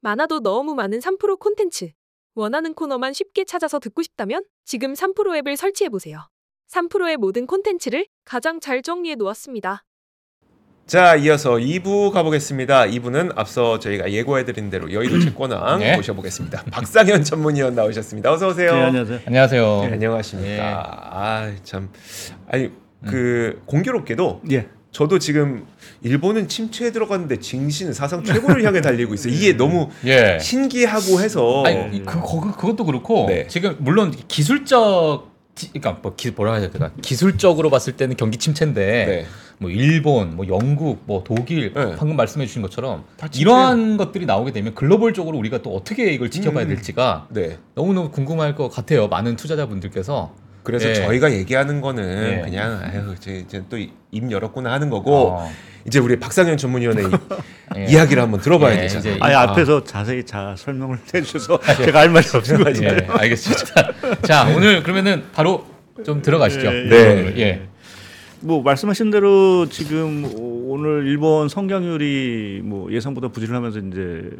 많아도 너무 많은 3프로 콘텐츠. 원하는 코너만 쉽게 찾아서 듣고 싶다면 지금 3프로 앱을 설치해보세요. 3프로의 모든 콘텐츠를 가장 잘 정리해 놓았습니다. 자, 이어서 2부 가보겠습니다. 2부는 앞서 저희가 예고해드린 대로 여의도 채권왕 네. 모셔보겠습니다. 박상현 전문위원 나오셨습니다. 어서 오세요. 네, 안녕하세요. 안녕하세요. 네, 안녕하십니까. 예. 아, 참. 아니, 그 공교롭게도 예. 저도 지금 일본은 침체에 들어갔는데 증시는 사상 최고를 향해 달리고 있어요. 이게 너무 예. 신기하고 해서 아니 그 거, 그것도 그렇고 네. 지금 물론 기술적 지- 그러니까 뭐 기, 뭐라 해야 될까 기술적으로 봤을 때는 경기 침체인데 네. 뭐 일본, 뭐 영국, 뭐 독일 네. 방금 말씀해 주신 것처럼. 이러한 것들이 나오게 되면 글로벌적으로 우리가 또 어떻게 이걸 지켜봐야 음. 될지가 네. 너무너무 궁금할 것 같아요. 많은 투자자분들께서 그래서 예. 저희가 얘기하는 거는 예. 그냥 아유 이제, 이제 또입 열었구나 하는 거고 어, 이제 우리 박상현 전문위원의 이- 예. 이야기를 한번 들어봐야 예, 되잖아요. 아니 아. 앞에서 자세히 자 설명을 해주셔서 제가 할 말이 없는 거죠. 예, 알겠습니다. 자, 오늘 그러면은 바로 좀 들어가시죠. 예, 예. 네. 예. 뭐 말씀하신 대로 지금 오- 오늘 일본 성장률이 뭐 예상보다 부진하면서 이제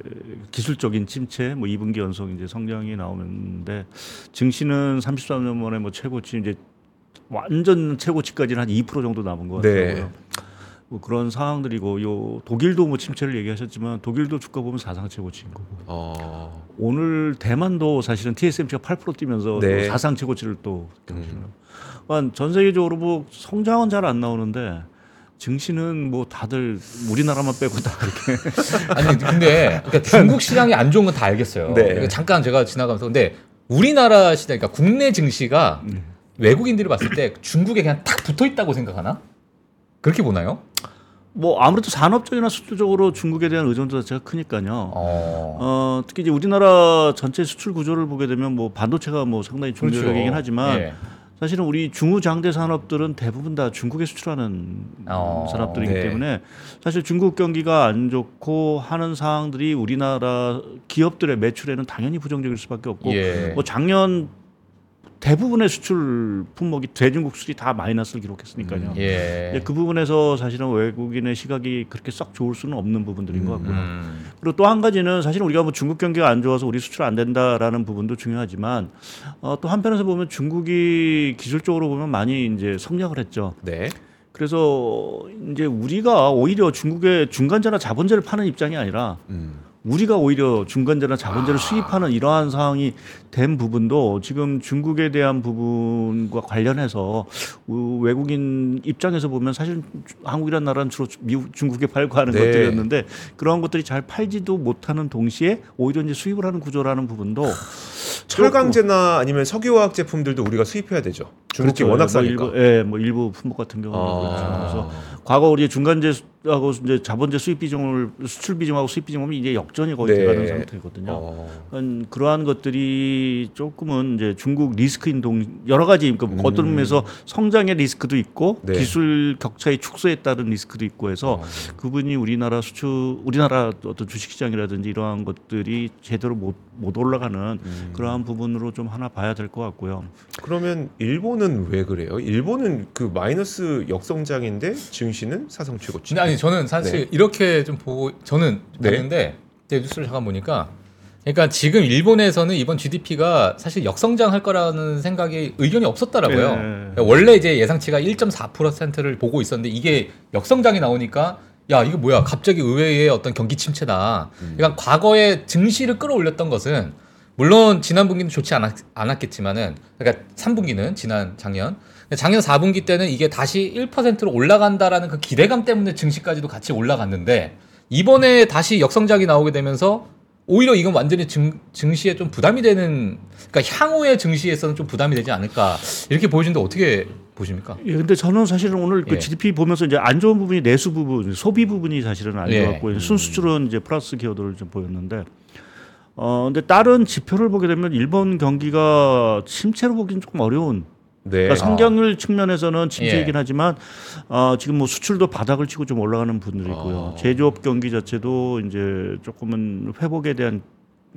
기술적인 침체, 뭐 2분기 연속 이제 성장이 나오는데 증시는 33년 만에 뭐 최고치 이제 완전 최고치까지는 한 2% 정도 남은 것 네. 같아요. 뭐 그런 상황들이고 요 독일도 뭐 침체를 얘기하셨지만 독일도 주가 보면 사상 최고치인 거고 어. 오늘 대만도 사실은 TSMC가 8% 뛰면서 네. 또 사상 최고치를 또 음. 경신을. 그러니까 전 세계적으로 뭐 성장은 잘 안 나오는데 증시는 뭐 다들 우리나라만 빼고 다 이렇게 아니 근데 그러니까 중국 시장이 안 좋은 건 다 알겠어요. 네. 그러니까 잠깐 제가 지나가면서 근데 우리나라 시장, 그러니까 국내 증시가 네. 외국인들이 봤을 때 중국에 그냥 탁 붙어 있다고 생각하나? 그렇게 보나요? 뭐 아무래도 산업적이나 수출적으로 중국에 대한 의존도 자체가 크니까요. 어. 어, 특히 이제 우리나라 전체 수출 구조를 보게 되면 뭐 반도체가 뭐 상당히 중요하긴 하지만 예. 사실은 우리 중후장대 산업들은 대부분 다 중국에 수출하는 어, 산업들이기 네. 때문에 사실 중국 경기가 안 좋고 하는 상황들이 우리나라 기업들의 매출에는 당연히 부정적일 수밖에 없고 예. 뭐 작년 대부분의 수출 품목이 대중국 수출이 다 마이너스를 기록했으니까요. 예. 이제 그 부분에서 사실은 외국인의 시각이 그렇게 썩 좋을 수는 없는 부분들인 것 같고요. 음. 그리고 또 한 가지는 사실 우리가 뭐 중국 경기가 안 좋아서 우리 수출 안 된다라는 부분도 중요하지만 어, 또 한편에서 보면 중국이 기술적으로 보면 많이 이제 성장을 했죠. 네. 그래서 이제 우리가 오히려 중국의 중간재나 자본재를 파는 입장이 아니라 음. 우리가 오히려 중간재나 자본재를 수입하는 이러한 상황이 된 부분도 지금 중국에 대한 부분과 관련해서 우- 외국인 입장에서 보면 사실 한국이라는 나라는 주로 미국, 중국에 팔고 하는 네. 것들이었는데 그런 것들이 잘 팔지도 못하는 동시에 오히려 이제 수입을 하는 구조라는 부분도 철강제나 아니면 석유화학 제품들도 우리가 수입해야 되죠. 중국이 그렇죠. 워낙 뭐 싸니까. 일부, 예, 뭐 일부 품목 같은 경우는 그렇죠. 그래서 과거 우리 중간재하고 이제 자본재 수입 비중을 수출 비중하고 수입 비중은 이제 역전이 거의 네. 돼가는 상태거든요. 어. 음, 그러한 것들이 조금은 이제 중국 리스크 인 동 여러 가지 그 어떤 의미에서 성장의 리스크도 있고 네. 기술 격차의 축소에 따른 리스크도 있고 해서 그분이 우리나라 수출 우리나라 어떤 주식 시장이라든지 이러한 것들이 제대로 못, 못 올라가는 그러한 부분으로 좀 하나 봐야 될 것 같고요. 그러면 일본은 왜 그래요? 일본은 그 마이너스 역성장인데 증시는 사상 최고치. 아니 저는 사실 네. 이렇게 좀 보고 저는 네. 봤는데 제 뉴스를 잠깐 보니까 그러니까 지금 일본에서는 이번 GDP가 사실 역성장 할 거라는 생각이 의견이 없었더라고요. 네. 그러니까 원래 이제 예상치가 1.4%를 보고 있었는데 이게 역성장이 나오니까 야 이거 뭐야 갑자기 의외의 어떤 경기 침체다. 그러니까 과거에 증시를 끌어올렸던 것은 물론 지난 분기는 좋지 않았, 않았 겠지만은 그러니까 3분기는 지난 작년 작년 4분기 때는 이게 다시 1%로 올라간다라는 그 기대감 때문에 증시까지도 같이 올라갔는데 이번에 다시 역성장이 나오게 되면서 오히려 이건 완전히 증, 증시에 좀 부담이 되는 그러니까 향후의 증시에서는 좀 부담이 되지 않을까 이렇게 보여지는데 어떻게 보십니까? 예, 근데 저는 사실은 오늘 그 예. GDP 보면서 이제 안 좋은 부분이 내수 부분, 소비 부분이 사실은 안 예. 좋았고 순수출은 이제 플러스 기여도를 좀 보였는데 어 근데 다른 지표를 보게 되면 일본 경기가 침체로 보기는 조금 어려운 네. 그러니까 성장률 측면에서는 침체이긴 예. 하지만 어, 지금 뭐 수출도 바닥을 치고 좀 올라가는 분들이 있고요. 아. 제조업 경기 자체도 이제 조금은 회복에 대한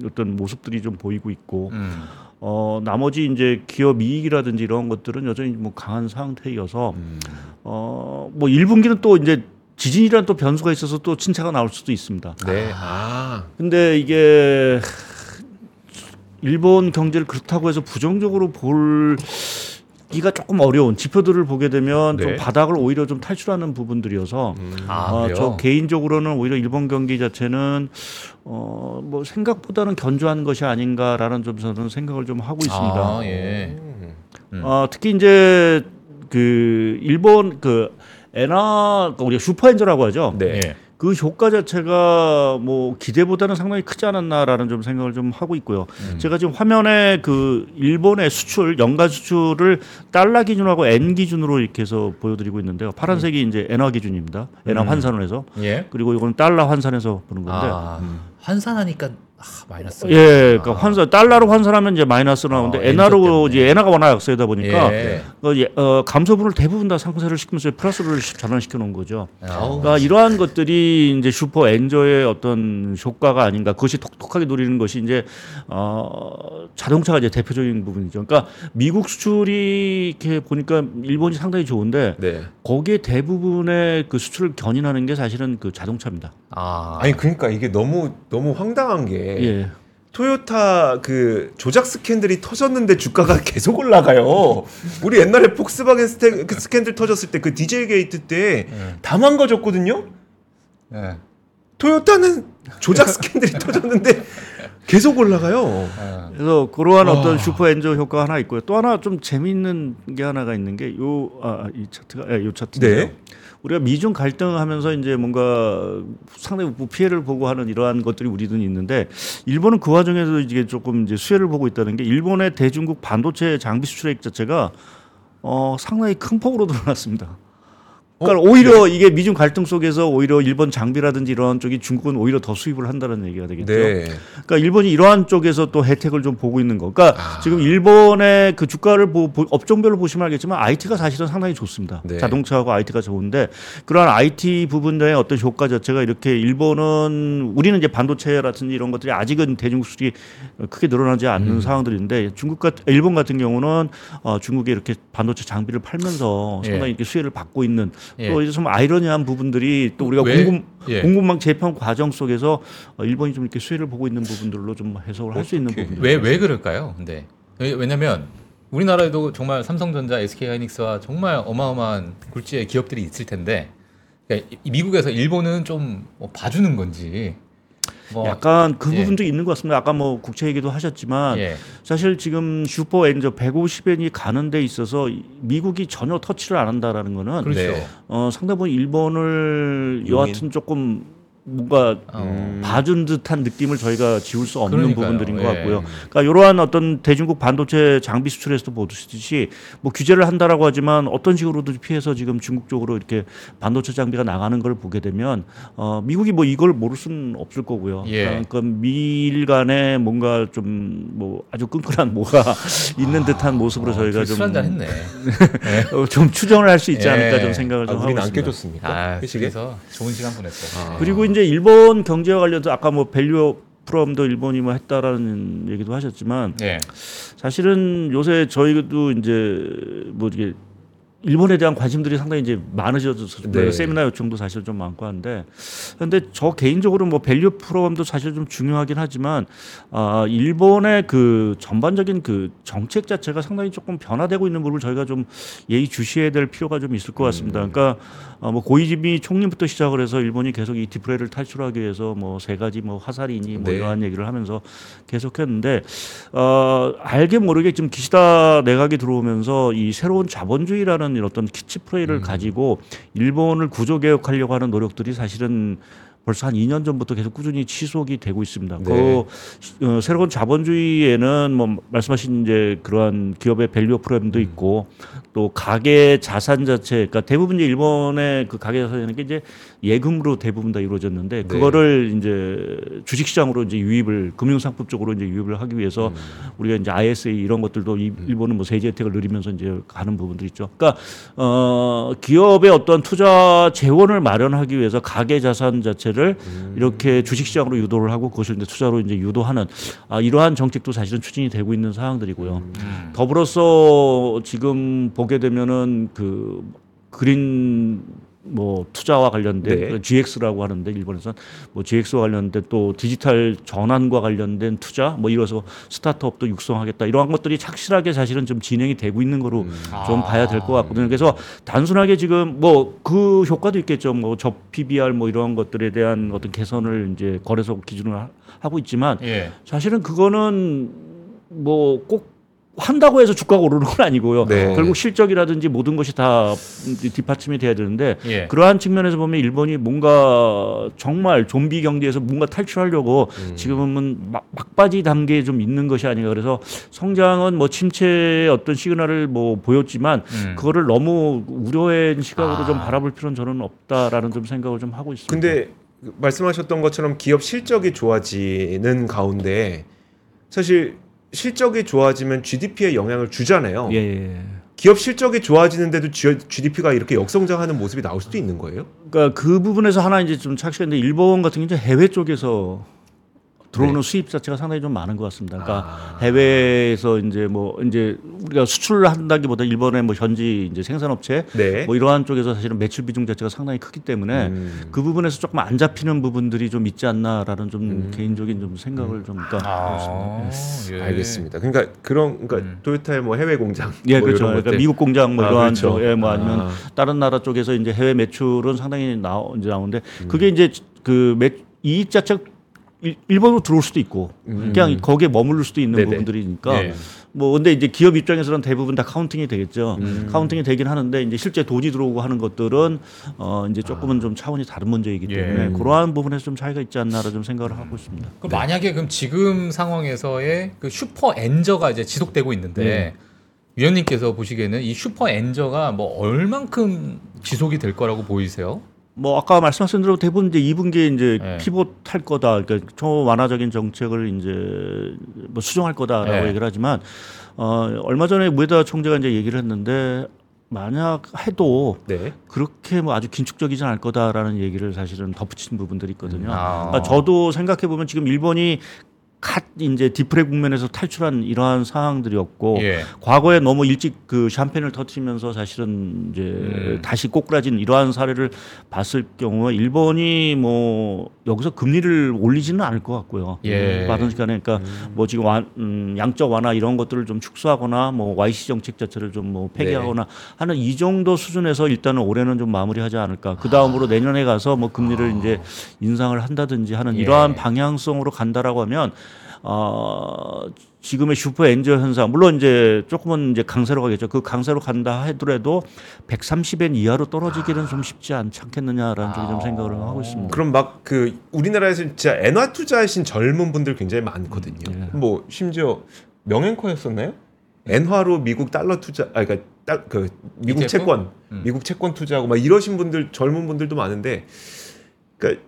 어떤 모습들이 좀 보이고 있고 음. 어 나머지 이제 기업 이익이라든지 이런 것들은 여전히 뭐 강한 상태여서 음. 어 뭐 1분기는 또 이제 지진이란 또 변수가 있어서 또 침체가 나올 수도 있습니다. 네. 아. 근데 이게 일본 경제를 그렇다고 해서 부정적으로 볼 기가 조금 어려운 지표들을 보게 되면 좀 네. 바닥을 오히려 좀 탈출하는 부분들이어서 음. 아, 어? 저 개인적으로는 오히려 일본 경기 자체는 어, 뭐 생각보다는 견조한 것이 아닌가라는 좀 저는 생각을 좀 하고 있습니다. 아, 예. 음. 어, 특히 이제 그 일본 그 에나 우리가 슈퍼엔저라고 하죠. 네. 예. 그 효과 자체가 뭐 기대보다는 상당히 크지 않았나라는 좀 생각을 좀 하고 있고요. 음. 제가 지금 화면에 그 일본의 수출 연간 수출을 달러 기준하고 엔 기준으로 이렇게 해서 보여드리고 있는데요. 파란색이 이제 엔화 기준입니다. 엔화 음. 환산을 해서 예. 그리고 이거는 달러 환산해서 보는 건데. 아, 환산하니까 아, 마이너스. 예, 그러니까 아. 환산 달러로 환산하면 이제 마이너스 나오는데 어, 엔화로 이제. 엔화가 워낙 약세다 보니까 예. 어, 예, 어, 감소분을 대부분 다 상쇄를 시키면서 플러스를 전환시켜 놓은 거죠. 아우, 그러니까 이러한 것들이 이제 슈퍼 엔저의 어떤 효과가 아닌가. 그것이 톡톡하게 누리는 것이 이제 어 자동차가 이제 대표적인 부분이죠. 그러니까 미국 수출이 이렇게 보니까 일본이 상당히 좋은데 네. 거기에 대부분의 그 수출을 견인하는 게 사실은 그 자동차입니다. 아, 아니 그러니까 이게 너무 너무 황당한 게 예. 토요타 그 조작 스캔들이 터졌는데 주가가 계속 올라가요. 우리 옛날에 폭스바겐 스테, 그 스캔들 터졌을 때 그 디젤 게이트 때 예. 다 망가졌거든요. 예. 토요타는 조작 스캔들이 터졌는데 계속 올라가요. 예. 그래서 그러한 와. 어떤 슈퍼 엔저 효과가 하나 있고요. 또 하나 좀 재미있는 게 하나가 있는 게 요 아 이 차트가 예, 요 차트인데요. 네. 우리가 미중 갈등하면서 이제 뭔가 상당히 뭐 피해를 보고 하는 이러한 것들이 우리는 있는데 일본은 그 와중에도 이게 조금 이제 수혜를 보고 있다는 게 일본의 대중국 반도체 장비 수출액 자체가 어 상당히 큰 폭으로 늘어났습니다. 그러니까 오히려 이게 미중 갈등 속에서 오히려 일본 장비라든지 이런 쪽이 중국은 오히려 더 수입을 한다는 얘기가 되겠죠. 네. 그러니까 일본이 이러한 쪽에서 또 혜택을 좀 보고 있는 거. 그러니까 아. 지금 일본의 그 주가를 보, 보- 업종별로 보시면 알겠지만 IT가 사실은 상당히 좋습니다. 네. 자동차하고 IT가 좋은데 그러한 IT 부분의 어떤 효과 자체가 이렇게 일본은 우리는 이제 반도체라든지 이런 것들이 아직은 대중국 수출이 크게 늘어나지 않는 음. 상황들인데 중국 같 일본 같은 경우는 어, 중국에 이렇게 반도체 장비를 팔면서 예. 상당히 이렇게 수혜를 받고 있는 예. 또 이제 좀 아이러니한 부분들이 또 우리가 왜? 공급 예. 공급망 재편 과정 속에서 어, 일본이 좀 이렇게 수혜를 보고 있는 부분들로 좀 해석을 할 수 있는 어떻게. 부분. 왜, 왜 그럴까요? 근데 왜- 왜냐면 우리나라에도 정말 삼성전자, SK하이닉스와 정말 어마어마한 굴지의 기업들이 있을 텐데 그러니까 이- 미국에서 일본은 좀 뭐 봐주는 건지 뭐 약간 그 예. 부분도 있는 것 같습니다. 아까 뭐 국채 얘기도 하셨지만 예. 사실 지금 슈퍼 엔저 150엔이 가는 데 있어서 이- 미국이 전혀 터치를 안 한다라는 거는 그렇죠. 네. 어, 상당히 뭐 일본을 용인. 여하튼 조금 뭔가 어. 음. 봐준 듯한 느낌을 저희가 지울 수 없는 그러니까요. 부분들인 것 예. 같고요. 그러니까 이러한 어떤 대중국 반도체 장비 수출에서도 보듯이 뭐 규제를 한다라고 하지만 어떤 식으로도 피해서 지금 중국 쪽으로 이렇게 반도체 장비가 나가는 걸 보게 되면 어, 미국이 뭐 이걸 모를 수는 없을 거고요. 예. 그러니까 미일 간에 뭔가 좀 뭐 아주 끈끈한 뭐가 있는 듯한 모습으로 저희가 좀, 했네. 어, 좀 추정을 할 수 있지 않을까 예. 좀 생각을 아, 좀 하고 우리는 안 있습니다. 깨졌습니까? 아? 그래서 좋은 시간 보냈어. 아. 그리고 이제 일본 경제와 관련해서 아까 뭐 밸류 프롬도 일본이 뭐 했다라는 얘기도 하셨지만 예. 사실은 요새 저희도 이제 뭐 이게 일본에 대한 관심들이 상당히 이제 많으셔서 네. 세미나 요청도 사실 좀 많고 한데 근데 저 개인적으로 뭐 밸류 프로그램도 사실 좀 중요하긴 하지만 아 일본의 그 전반적인 그 정책 자체가 상당히 조금 변화되고 있는 부분을 저희가 좀 예의 주시해야 될 필요가 좀 있을 것 같습니다. 그러니까 어, 뭐 고이즈미 총리부터 시작을 해서 일본이 계속 이 디프레를 탈출하기 위해서 뭐 세 가지 뭐 화살이니 뭐 네. 이러한 얘기를 하면서 계속했는데 어 알게 모르게 지금 기시다 내각이 들어오면서 이 새로운 자본주의라는 이런 어떤 키치프레이를 음. 가지고 일본을 구조 개혁하려고 하는 노력들이 사실은 벌써 한 2년 전부터 계속 꾸준히 지속이 되고 있습니다. 네. 그 어, 새로운 자본주의에는 뭐 말씀하신 이제 그러한 기업의 value 프로그램도 음. 있고 또 가계 자산 자체, 그러니까 대부분 이제 일본의 그 가계 자산이라는 게 이제 예금으로 대부분 다 이루어졌는데 네. 그거를 이제 주식시장으로 이제 유입을 금융상품 쪽으로 이제 유입을 하기 위해서 음. 우리가 이제 ISA 이런 것들도 이- 일본은 뭐 세제 혜택을 누리면서 이제 가는 부분들이 있죠. 그러니까 어 기업의 어떤 투자 재원을 마련하기 위해서 가계 자산 자체를 음. 이렇게 주식시장으로 유도를 하고 그것을 이제 투자로 이제 유도하는 아 이러한 정책도 사실은 추진이 되고 있는 상황들이고요. 음. 더불어서 지금 보게 되면은 그 그린 뭐 투자와 관련된 네. 그 GX라고 하는데 일본에서는 뭐 GX와 관련된 또 디지털 전환과 관련된 투자 뭐 이래서 스타트업도 육성하겠다 이러한 것들이 착실하게 사실은 좀 진행이 되고 있는 거로 좀 아. 봐야 될 것 같거든요. 그래서 단순하게 지금 뭐 그 효과도 있겠죠. 뭐저 PBR 뭐 이러한 것들에 대한 어떤 개선을 이제 거래소 기준으로 하- 하고 있지만 예. 사실은 그거는 뭐꼭 한다고 해서 주가가 오르는 건 아니고요. 네. 결국 실적이라든지 모든 것이 다 뒷받침이 돼야 되는데 예. 그러한 측면에서 보면 일본이 뭔가 정말 좀비 경제에서 뭔가 탈출하려고 음. 지금은 막, 막바지 단계에 좀 있는 것이 아닌가 그래서 성장은 뭐 침체의 어떤 시그널을 뭐 보였지만 음. 그거를 너무 우려의 시각으로 아. 좀 바라볼 필요는 저는 없다라는 좀 생각을 좀 하고 있습니다. 근데 말씀하셨던 것처럼 기업 실적이 좋아지는 가운데 사실 실적이 좋아지면 GDP에 영향을 주잖아요. 예, 예. 기업 실적이 좋아지는데도 GDP가 이렇게 역성장하는 모습이 나올 수도 있는 거예요? 그러니까 그 부분에서 하나 이제 좀 착시했는데 일본 같은 경우 는 해외 쪽에서 들어오는 네. 수입 자체가 상당히 좀 많은 것 같습니다. 그러니까 아. 해외에서 이제 뭐 이제 우리가 수출을 한다기보다 일본의 뭐 현지 이제 생산업체 네. 뭐 이러한 쪽에서 사실은 매출 비중 자체가 상당히 크기 때문에 음. 그 부분에서 조금 안 잡히는 부분들이 좀 있지 않나라는 좀 음. 개인적인 좀 생각을 좀 그러니까 아, 예. 알겠습니다. 그러니까 그런 그러니까 음. 토요타의 뭐 해외 공장 예, 뭐 그렇죠. 그러니까. 미국 공장 뭐 아, 이러한 그렇죠. 쪽, 예, 뭐 아니면 아. 다른 나라 쪽에서 이제 해외 매출은 상당히 나오 이제 나오는데 음. 그게 이제 그 매, 이익 자체가 일- 일본으로 들어올 수도 있고 음. 그냥 거기에 머무를 수도 있는 네네. 부분들이니까 예. 뭐 근데 이제 기업 입장에서는 대부분 다 counting이 되겠죠. 음. counting이 되긴 하는데 이제 실제 돈이 들어오고 하는 것들은 어 이제 조금은 좀 차원이 다른 문제이기 예. 때문에 그러한 부분에서 좀 차이가 있지 않나라 좀 생각을 하고 있습니다. 그럼 만약에 그럼 지금 상황에서의 그 슈퍼 엔저가 이제 지속되고 있는데 네. 위원님께서 보시기에는 이 슈퍼 엔저가 뭐 얼만큼 지속이 될 거라고 보이세요? 뭐 아까 말씀하신 대로 대부분 이제 2분기에 이제 네. 피봇 할 거다. 그러니까 초완화적인 정책을 이제 뭐 수정할 거다라고 네. 얘기를 하지만 어 얼마 전에 우에다 총재가 이제 얘기를 했는데 만약 해도 네. 그렇게 뭐 아주 긴축적이진 않을 거다라는 얘기를 사실은 덧붙인 부분들이 있거든요. 아. 그러니까 저도 생각해 보면 지금 일본이 갓 이제 디프레 국면에서 탈출한 이러한 상황들이었고 예. 과거에 너무 일찍 그 샴페인을 터트리면서 사실은 이제 음. 다시 꼬꾸라진 이러한 사례를 봤을 경우에 일본이 뭐 여기서 금리를 올리지는 않을 것 같고요. 예. 빠른 시간에 그러니까 뭐 지금 완, 음, 양적 완화 이런 것들을 좀 축소하거나 뭐 YC 정책 자체를 좀 뭐 폐기하거나 하는 이 정도 수준에서 일단은 올해는 좀 마무리하지 않을까. 그 다음으로 내년에 가서 뭐 금리를 이제 인상을 한다든지 하는 예. 이러한 방향성으로 간다라고 하면 어, 지금의 슈퍼 엔저 현상 물론 이제 조금은 이제 강세로 가겠죠. 그 강세로 간다 하더라도 130엔 이하로 떨어지기는 좀 쉽지 않지 않겠느냐라는 쪽에 좀 생각을 하고 있습니다. 그럼 막 그 우리나라에서 진짜 엔화 투자하신 젊은 분들 굉장히 많거든요. 예. 뭐 심지어 명행커였었나요? 엔화로 미국 달러 투자, 아 그러니까 딸, 그 미국? 채권, 음. 미국 채권 투자하고 막 이러신 분들 젊은 분들도 많은데, 그러니까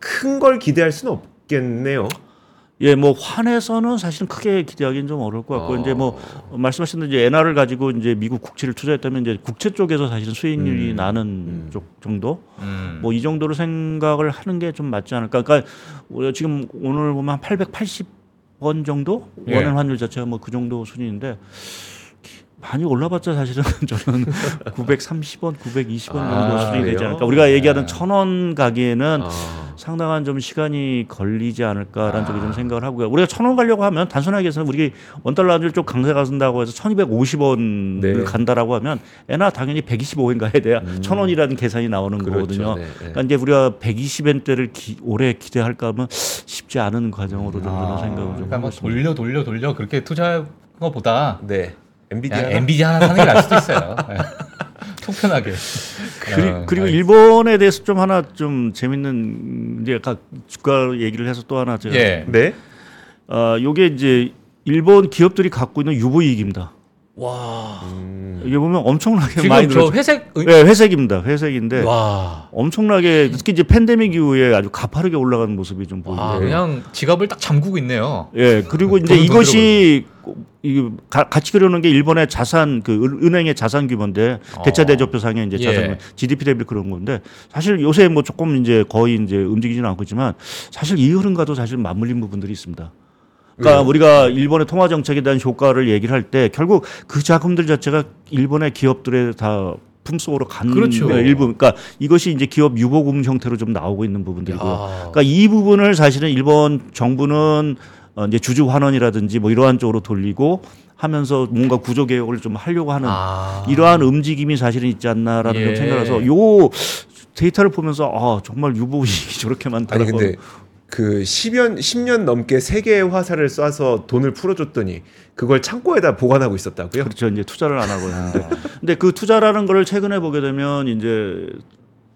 큰 걸 기대할 수는 없겠네요. 예, 뭐 환에서는 사실은 크게 기대하기는 좀 어려울 것 같고 어. 이제 뭐 말씀하신 대로 이제 엔화를 가지고 이제 미국 국채를 투자했다면 이제 국채 쪽에서 사실은 수익률이 음. 나는 음. 쪽 정도 음. 뭐이 정도로 생각을 하는 게 좀 맞지 않을까. 그러니까 지금 오늘 보면 한 880원 정도 예. 원화 환율 자체가 뭐 그 정도 수준인데 많이 올라봤자 사실은 저는 930원, 920원 정도 아, 수준이 되지? 않을까. 우리가 얘기하는 네. 천원 가기에는 아. 상당한 좀 시간이 걸리지 않을까라는 쪽에 좀 생각을 하고요. 우리가 천 원 가려고 하면 단순하게 해서 우리 원달러 환율 쪽 강세가 쓴다고 해서 1250원을 네. 간다라고 하면 애나 당연히 125엔 가야 돼야 음. 천 원이라는 계산이 나오는 거거든요. 네, 네. 그러니까 이제 우리가 120엔대를 기, 올해 기대할까 하면 쉽지 않은 과정으로 좀 저는 아, 생각을 좀 그러니까 하고 뭐 있습니다. 돌려 돌려 돌려 그렇게 투자한 것보다 네. 엔비디아. 그냥 엔비디아 하나 사는 게 나을 수도 있어요. 예. 속 편하게. 그리, 어, 그리고 알겠- 일본에 대해서 좀 하나 좀 재밌는 이제 아까 주가 얘기를 해서 또 하나 제가 예. 네. 어, 요게 이제 일본 기업들이 갖고 있는 유보이익입니다. 와. 음. 이게 보면 엄청나게 많이 지금 저 늘었죠. 회색 의- 네, 회색입니다. 회색인데 와. 엄청나게 특히 이제 팬데믹 이후에 아주 가파르게 올라가는 모습이 좀 보이고. 와, 그냥 지갑을 딱 잠그고 있네요. 예, 그리고 이제 이것이 이 가- 같이 그려놓은 게 일본의 자산 그 은- 은행의 자산 규모인데 어. 대차 대조표상의 이제 예. 자산 규모, GDP 대비 그런 건데 사실 요새 뭐 조금 이제 거의 이제 움직이지는 않고 있지만 사실 이 흐름과도 사실 맞물린 부분들이 있습니다. 그러니까 왜요? 우리가 일본의 통화 정책에 대한 효과를 얘기를 할 때 결국 그 자금들 자체가 일본의 기업들에 다 품속으로 간 그렇죠. 일부. 그러니까 이것이 이제 기업 유보금 형태로 좀 나오고 있는 부분들이고요. 야. 그러니까 이 부분을 사실은 일본 정부는 어 이제 주주 환원이라든지 뭐 이러한 쪽으로 돌리고 하면서 뭔가 구조 개혁을 좀 하려고 하는 아. 이러한 움직임이 사실은 있지 않나라는 예. 좀 생각해서 요 데이터를 보면서 아 정말 유보 이익이 저렇게 아니 많다고 근데 그 10년 10년 넘게 세 개의 화살을 쏴서 돈을 풀어줬더니 그걸 창고에다 보관하고 있었다고요? 그렇죠 이제 투자를 안 하고 있는데 근데 그 투자라는 거를 최근에 보게 되면 이제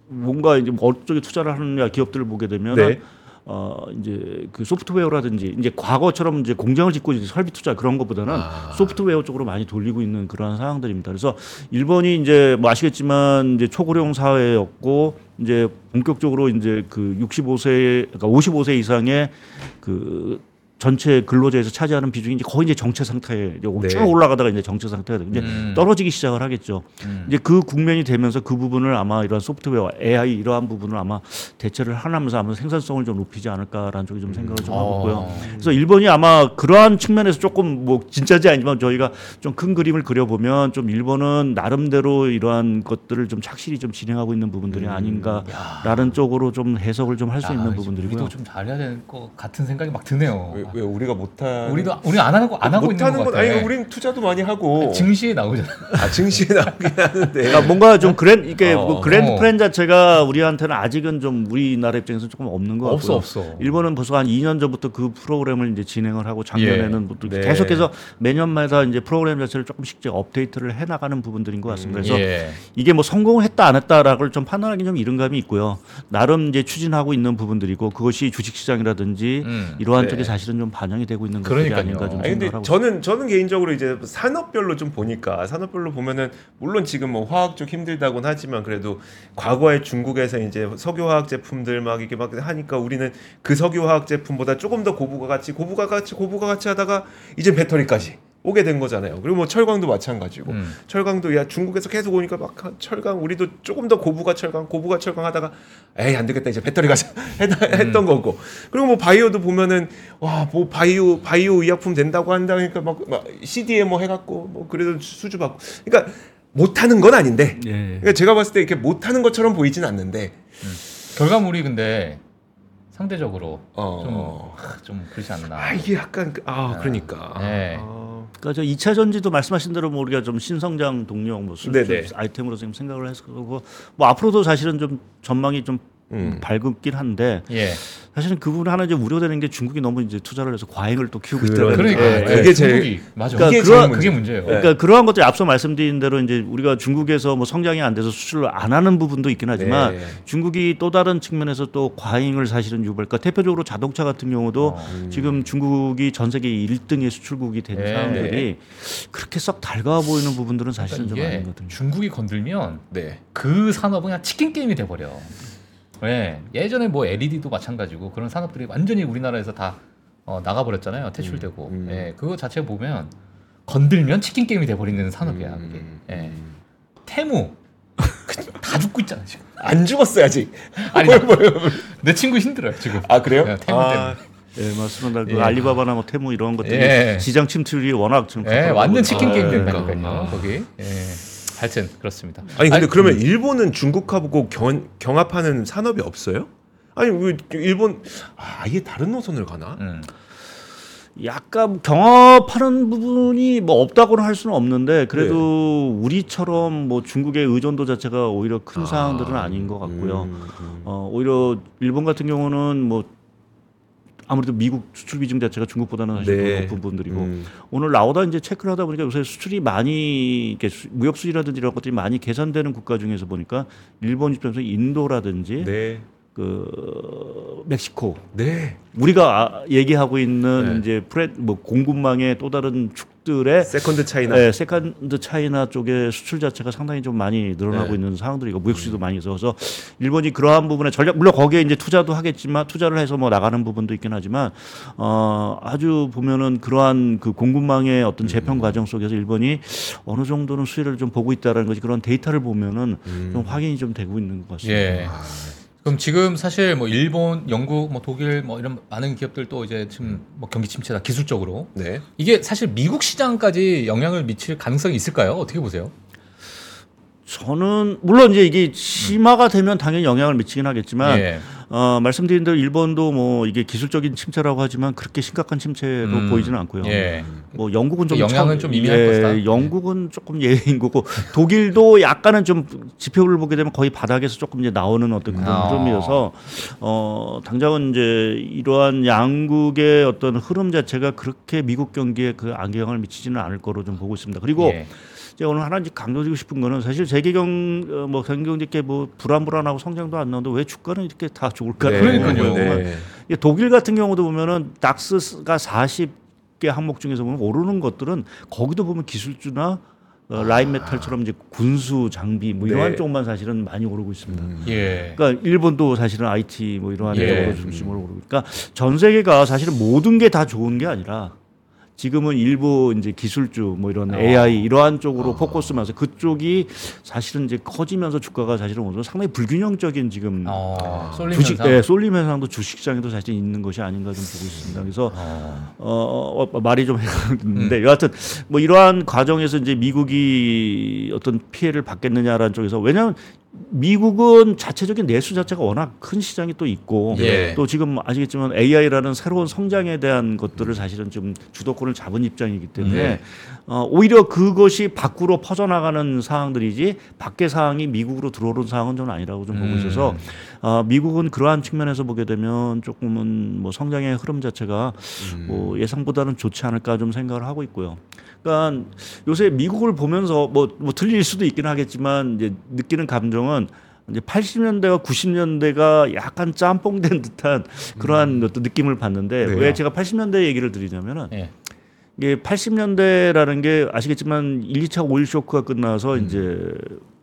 뭔가 이제 어쪽에 투자를 하느냐 기업들을 보게 되면 네. 어 이제 그 소프트웨어라든지 이제 과거처럼 이제 공장을 짓고 이제 설비 투자 그런 것보다는 아. 소프트웨어 쪽으로 많이 돌리고 있는 그러한 상황들입니다. 그래서 일본이 이제 뭐 아시겠지만 이제 초고령 사회였고 이제 본격적으로 이제 그 65세 그러니까 55세 이상의 그 전체 근로자에서 차지하는 비중이 이제 거의 이제 정체 상태에 이제 네. 쭉 올라가다가 이제 정체 상태가 되고 이제 음. 떨어지기 시작을 하겠죠. 음. 이제 그 국면이 되면서 그 부분을 아마 이런 소프트웨어, AI 이러한 부분을 아마 대체를 하면서 아마 생산성을 좀 높이지 않을까라는 쪽에 좀 생각을 좀 하고 있고요. 어. 그래서 일본이 아마 그러한 측면에서 조금 뭐 진짜지 아니지만 저희가 좀 큰 그림을 그려보면 좀 일본은 나름대로 이러한 것들을 좀 착실히 좀 진행하고 있는 부분들이 아닌가라는 쪽으로 좀 해석을 좀 할수 야, 있는 부분들이고요. 우리도 좀 잘해야 될 것 같은 생각이 막 드네요. 왜, 왜 우리가 못한 우리도 우리 안 하는 거안 하고 있는 못하는 것 건 같아. 아니 우린 투자도 많이 하고 증시에 나오잖아. 아, 증시에 나오긴 하는데 그러니까 뭔가 좀 grand 이게 어. 뭐 grand 어. 플랜 자체가 우리한테는 아직은 좀 우리나라 입장에서 조금 없는 것 같고요. 없어 없어. 일본은 벌써 한 2년 전부터 그 프로그램을 이제 진행을 하고 작년에는 뭐또 네. 계속해서 매년마다 이제 프로그램 자체를 조금씩 이제 업데이트를 해 나가는 부분들인 것 같습니다. 그래서 예. 이게 뭐 성공을 했다 안 했다라고 좀 판단하기 좀 이른 감이 있고요. 나름 이제 추진하고 있는 부분들이고 그것이 주식시장이라든지 음. 이러한 네. 쪽에 사실은 좀 반영이 되고 있는 그러니까요. 아닌가 좀 아니 근데 저는 저는 개인적으로 이제 산업별로 좀 보니까 산업별로 보면은 물론 지금 뭐 화학 쪽 힘들다곤 하지만 그래도 과거에 중국에서 이제 석유화학 제품들 막 이게 막 하니까 우리는 그 석유화학 제품보다 조금 더 고부가 가치 고부가 가치 고부가 가치 하다가 이제 배터리까지 오게 된 거잖아요. 그리고 뭐 철광도 마찬가지고 음. 철강도 야 중국에서 계속 오니까 막 철강 우리도 조금 더 고부가 철강 고부가 철강 하다가 에이 안 되겠다 이제 배터리 가자 했- 했던 거고 그리고 뭐 바이오도 보면은 와 뭐 바이오 바이오 의약품 된다고 한다 그러니까 막, 막 CD에 뭐 해갖고 뭐 그래도 수주 받고 그러니까 못하는 건 아닌데 예. 그러니까 제가 봤을 때 이렇게 못하는 것처럼 보이진 않는데 결과물이 근데 상대적으로 어. 좀, 하, 좀 그렇지 않나. 아 이게 약간 그- 아 그러니까 네. 아, 그러니까 저 2차 전지도 말씀하신 대로 뭐 우리가 좀 신성장 동력 뭐 수. 아이템으로 지금 생각을 해서 그러고 뭐 앞으로도 사실은 좀 전망이 좀 음. 밝긴 한데 예. 사실은 그 부분 하나 이제 우려되는 게 중국이 너무 이제 투자를 해서 과잉을 또 키우고 그러- 있다는 그러니까 예, 예, 그게 제일- 중국이 맞아. 그러니까 제일 그게 문제예요. 그러니까 그러한 것들이 앞서 말씀드린 대로 이제 우리가 중국에서 뭐 성장이 안 돼서 수출을 안 하는 부분도 있긴 하지만 네. 중국이 또 다른 측면에서 또 과잉을 사실은 유발. 그러니까 대표적으로 자동차 같은 경우도 어. 지금 중국이 전 세계 1등의 수출국이 된 네. 상황들이 그렇게 썩 달가워 보이는 부분들은 사실은 좀 그러니까 이게 아니거든요. 중국이 건들면 네. 그 산업은 그냥 치킨 게임이 돼 버려. 예. 예전에 뭐 LED도 마찬가지고 그런 산업들이 완전히 우리나라에서 다 어, 나가 버렸잖아요. 퇴출되고. 음, 음. 예. 그거 자체 보면 건들면 치킨 게임이 돼 버리는 산업이야. 음, 그게. 음, 예. 음. 테무 다 죽고 있잖아 지금. 안 죽었어요 아직 아니 내 친구 힘들어요 지금. 아 그래요? 네, 테무 아, 예, 맞습니다. 그 예. 알리바바나 뭐 테무 이런 것들이 예. 시장 침투율이 워낙 좀 예, 완전 치킨 아, 게임. 된다니까요. 아. 거기. 예. 하여튼 그렇습니다. 아니 근데 그러면 음. 일본은 중국하고 경, 경합하는 산업이 없어요? 아니 왜 일본 아, 아예 다른 노선을 가나? 음. 약간 경합하는 부분이 뭐 없다고는 할 수는 없는데 그래도 우리처럼 뭐 중국의 의존도 자체가 오히려 큰 상황들은 아닌 것 같고요. 음, 음. 어, 오히려 일본 같은 경우는 뭐 아무래도 미국 수출 비중 자체가 중국보다는 사실 더 네. 높은 부분들이고 음. 오늘 나오다 이제 체크를 하다 보니까 요새 수출이 많이 이렇게 수- 무역 수지라든지 이런 것들이 많이 계산되는 국가 중에서 보니까 일본 입장에서 인도라든지 네. 그 멕시코 네. 우리가 아- 얘기하고 있는 네. 이제 프레 뭐 공급망의 또 다른 축 들의 second China. 네, second China 쪽의 수출 자체가 상당히 좀 많이 늘어나고 네. 있는 상황들이고 무역 수지도 많이 있어서 일본이 그러한 부분에 전략 물론 거기에 이제 투자도 하겠지만 투자를 해서 뭐 나가는 부분도 있긴 하지만 어 아주 보면은 그러한 그 공급망의 어떤 재편 과정 속에서 일본이 어느 정도는 수혜를 좀 보고 있다라는 것이 그런 데이터를 보면은 음. 좀 확인이 좀 되고 있는 것 같습니다. 예. 그럼 지금 사실 뭐 일본, 영국, 뭐 독일 뭐 이런 많은 기업들 도 이제 지금 뭐 경기 침체다 기술적으로 네. 이게 사실 미국 시장까지 영향을 미칠 가능성이 있을까요? 어떻게 보세요? 저는 물론 이제 이게 심화가 되면 당연히 영향을 미치긴 하겠지만 예. 어, 말씀드린 대로 일본도 뭐 이게 기술적인 침체라고 하지만 그렇게 심각한 침체로 음. 보이지는 않고요. 예. 뭐 영국은 좀 영향은 참- 좀 미미할 예, 것이다. 영국은 조금 예외인 거고 독일도 약간은 좀 지표를 보게 되면 거의 바닥에서 조금 이제 나오는 어떤 그런 아. 흐름이어서 어 당장은 이제 이러한 양국의 어떤 흐름 자체가 그렇게 미국 경기에 그 악영향을 미치지는 않을 거로 좀 보고 있습니다. 그리고 예. 제가 오늘 하나 강조드리고 싶은 거는 사실 세계경 어, 뭐 경경제께 뭐 불안불안하고 성장도 안 나오는데 왜 주가는 이렇게 다 좋을까? 네. 그러니까요. 네. 이게 독일 같은 경우도 보면은 닥스가 40개 항목 중에서 보면 오르는 것들은 거기도 보면 기술주나 어, 라인 메탈처럼 이제 군수 장비 뭐 이러한 네. 쪽만 사실은 많이 오르고 있습니다. 예. 그러니까 일본도 사실은 IT 뭐 이러한 예. 쪽으로 중심으로 오르고 그러니까 전 세계가 사실은 모든 게 다 좋은 게 아니라 지금은 일부 이제 기술주 뭐 이런 어. AI 이러한 쪽으로 포커스면서 그쪽이 사실은 이제 커지면서 주가가 사실은 오늘 상당히 불균형적인 지금 어, 쏠림 주식 현상. 네, 쏠림 현상도 주식시장에도 사실 있는 것이 아닌가 좀 보고 있습니다. 그래서 어. 어, 어, 말이 좀 했는데 음. 여하튼 뭐 이러한 과정에서 이제 미국이 어떤 피해를 받겠느냐라는 쪽에서 왜냐하면 미국은 자체적인 내수 자체가 워낙 큰 시장이 또 있고 예. 또 지금 아시겠지만 AI라는 새로운 성장에 대한 것들을 사실은 좀 주도권을 잡은 입장이기 때문에 네. 어, 오히려 그것이 밖으로 퍼져나가는 사항들이지 밖의 사항이 미국으로 들어오는 사항은 좀 아니라고 좀 보고 음. 있어서 어, 미국은 그러한 측면에서 보게 되면 조금은 뭐 성장의 흐름 자체가 뭐 예상보다는 좋지 않을까 좀 생각을 하고 있고요. 그러니까 요새 미국을 보면서 뭐, 뭐 틀릴 수도 있긴 하겠지만 이제 느끼는 감정 은 이제 80년대와 90년대가 약간 짬뽕된 듯한 그러한 어떤 느낌을 받는데 네. 왜 제가 80년대 얘기를 드리냐면은 예. 이게 80년대라는 게 아시겠지만 1, 2차 오일 쇼크가 끝나서 이제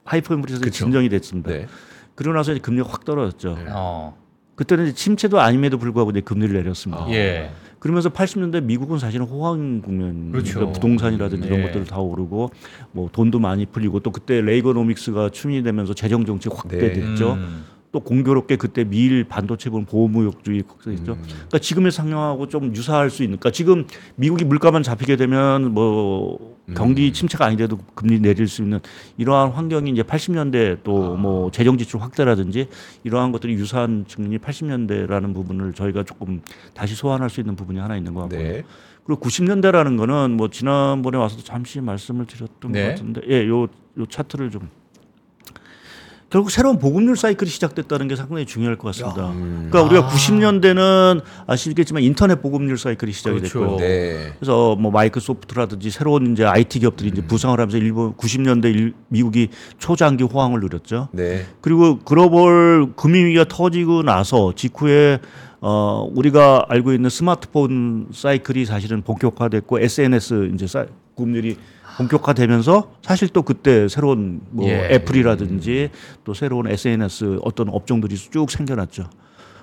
하이퍼 인플레이션이. 진정이 됐습니다. 네. 그러고 나서 이제 금리가 확 떨어졌죠. 네. 어. 그때는 이제 침체도 아님에도 불구하고 이제 금리를 내렸습니다. 아. 예. 그러면서 80년대 미국은 사실은 호황 국면, 그렇죠. 그러니까 부동산이라든지 이런 예. 것들 다 오르고 뭐 돈도 많이 풀리고 또 그때 레이거노믹스가 추진되면서 재정 정책 확대됐죠. 음. 또 공교롭게 그때 미일 반도체 보면 보호무역주의 국서있죠. 음. 그러니까 지금의 상황하고 좀 유사할 수 있는. 그러니까 지금 미국이 물가만 잡히게 되면 뭐 음. 경기 침체가 아니더라도 금리 내릴 수 있는 이러한 환경이 이제 80년대 아. 또뭐 재정 지출 확대라든지 이러한 것들이 유사한 측면이 80년대라는 부분을 저희가 조금 다시 소환할 수 있는 부분이 하나 있는 것 같고요. 네. 그리고 90년대라는 거는 뭐 지난번에 와서도 잠시 말씀을 드렸던 네. 것 같은데 예, 요, 요 차트를 좀 결국 새로운 보급률 사이클이 시작됐다는 게 상당히 중요할 것 같습니다. 그러니까 우리가 90년대는 아시겠지만 인터넷 보급률 사이클이 시작이 그렇죠. 됐고요. 네. 그래서 뭐 마이크로소프트라든지 새로운 이제 IT 기업들이 이제 부상을 하면서 일본 90년대 일, 미국이 초장기 호황을 누렸죠. 네. 그리고 글로벌 금융 위기가 터지고 나서 직후에 어 우리가 알고 있는 스마트폰 사이클이 사실은 본격화됐고 SNS 이제 사, 구급률이 본격화되면서 사실 또 그때 새로운 뭐 예. 애플이라든지 또 새로운 SNS 어떤 업종들이 쭉 생겨났죠.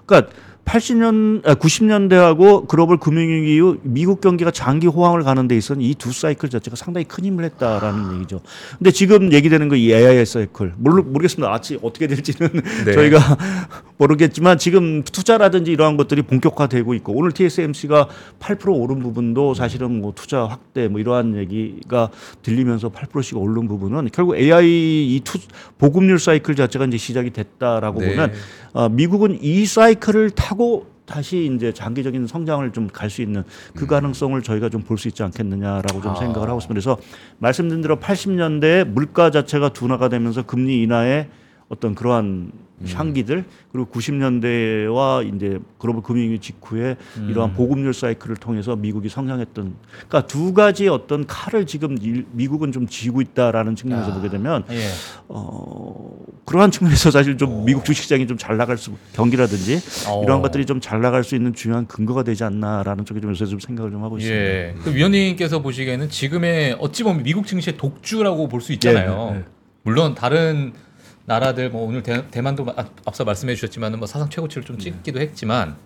그러니까 80년, 아, 90년대하고 글로벌 금융위기 이후 미국 경기가 장기 호황을 가는 데 있어서는 이두 사이클 자체가 상당히 큰 힘을 했다라는 얘기죠. 근데 지금 얘기되는 거이 AI 사이클 모르, 모르겠습니다. 아직 어떻게 될지는 네. 저희가 모르겠지만 지금 투자라든지 이러한 것들이 본격화되고 있고 오늘 TSMC가 8% 오른 부분도 사실은 뭐 투자 확대 뭐 이러한 얘기가 들리면서 8%씩 오른 부분은 결국 AI 이 투, 보급률 사이클 자체가 이제 시작이 됐다라고 네. 보면 어, 미국은 이 사이클을 타고 다시 이제 장기적인 성장을 좀 갈 수 있는 그 가능성을 저희가 좀 볼 수 있지 않겠느냐라고 좀 아. 생각을 하고 있습니다. 그래서 말씀드린 대로 80년대에 물가 자체가 둔화가 되면서 금리 인하의 어떤 그러한 향기들 그리고 90년대와 이제 글로벌 금융위기 직후에 이러한 보급률 사이클을 통해서 미국이 성장했던 그러니까 두 가지의 어떤 칼을 지금 일- 미국은 좀 쥐고 있다라는 측면에서 아. 보게 되면 예. 어 그러한 측면에서 사실 좀 미국 주식시장이 좀 잘 나갈 수 경기라든지 어. 이러한 것들이 좀 잘 나갈 수 있는 중요한 근거가 되지 않나라는 쪽에 좀 요새 좀 생각을 좀 하고 있습니다. 예. 그 위원님께서 보시기에는 지금의 어찌 보면 미국 증시의 독주라고 볼 수 있잖아요. 예, 예. 물론 다른 나라들 뭐 오늘 대, 앞- 앞서 말씀해 주셨지만은 뭐 사상 최고치를 네. 좀 찍기도 했지만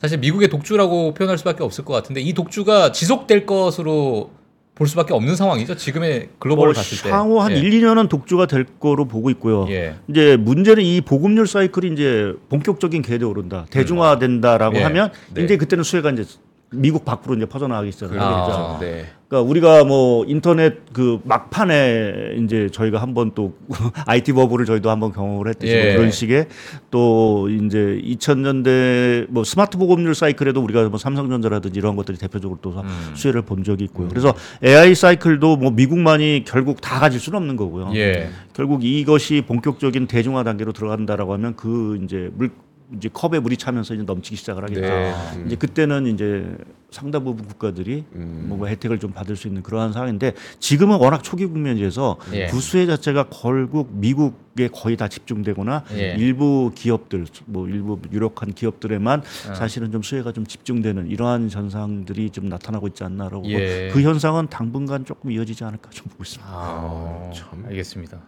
사실 미국의 독주라고 표현할 수밖에 없을 것 같은데 이 독주가 지속될 것으로 볼 수밖에 없는 상황이죠. 지금의 글로벌을 어, 봤을 때. 향후 한 예. 1, 2년은 독주가 될 거로 보고 있고요. 예. 이제 문제는 이 보급률 사이클이 이제 본격적인 궤도에 오른다. 대중화된다라고 예. 하면 네. 이제 그때는 수혜가 이제 미국 밖으로 이제 퍼져나가기 시작을 하죠. 아. 네. 그러니까 우리가 뭐 인터넷 그 막판에 이제 저희가 한번 또 IT 버블을 저희도 한번 경험을 했듯이 뭐 예. 그런 식의 또 이제 2000년대 뭐 스마트 보급률 사이클에도 우리가 뭐 삼성전자라든지 이런 것들이 대표적으로 또 음. 수혜를 본 적이 있고요. 그래서 AI 사이클도 뭐 미국만이 결국 다 가질 수는 없는 거고요. 예. 결국 이것이 본격적인 대중화 단계로 들어간다라고 하면 그 이제 물 이제 컵에 물이 차면서 이제 넘치기 시작을 하겠죠. 네. 이제 그때는 이제 상당 부분 국가들이 음. 뭔가 혜택을 좀 받을 수 있는 그러한 상황인데 지금은 워낙 초기 국면이라서 예. 부수혜 자체가 결국 미국에 거의 다 집중되거나 예. 일부 기업들 뭐 일부 유력한 기업들에만 어. 사실은 좀 수혜가 좀 집중되는 이러한 현상들이 좀 나타나고 있지 않나라고 예. 그 현상은 당분간 조금 이어지지 않을까 좀 보고 있습니다. 아, 참. 알겠습니다.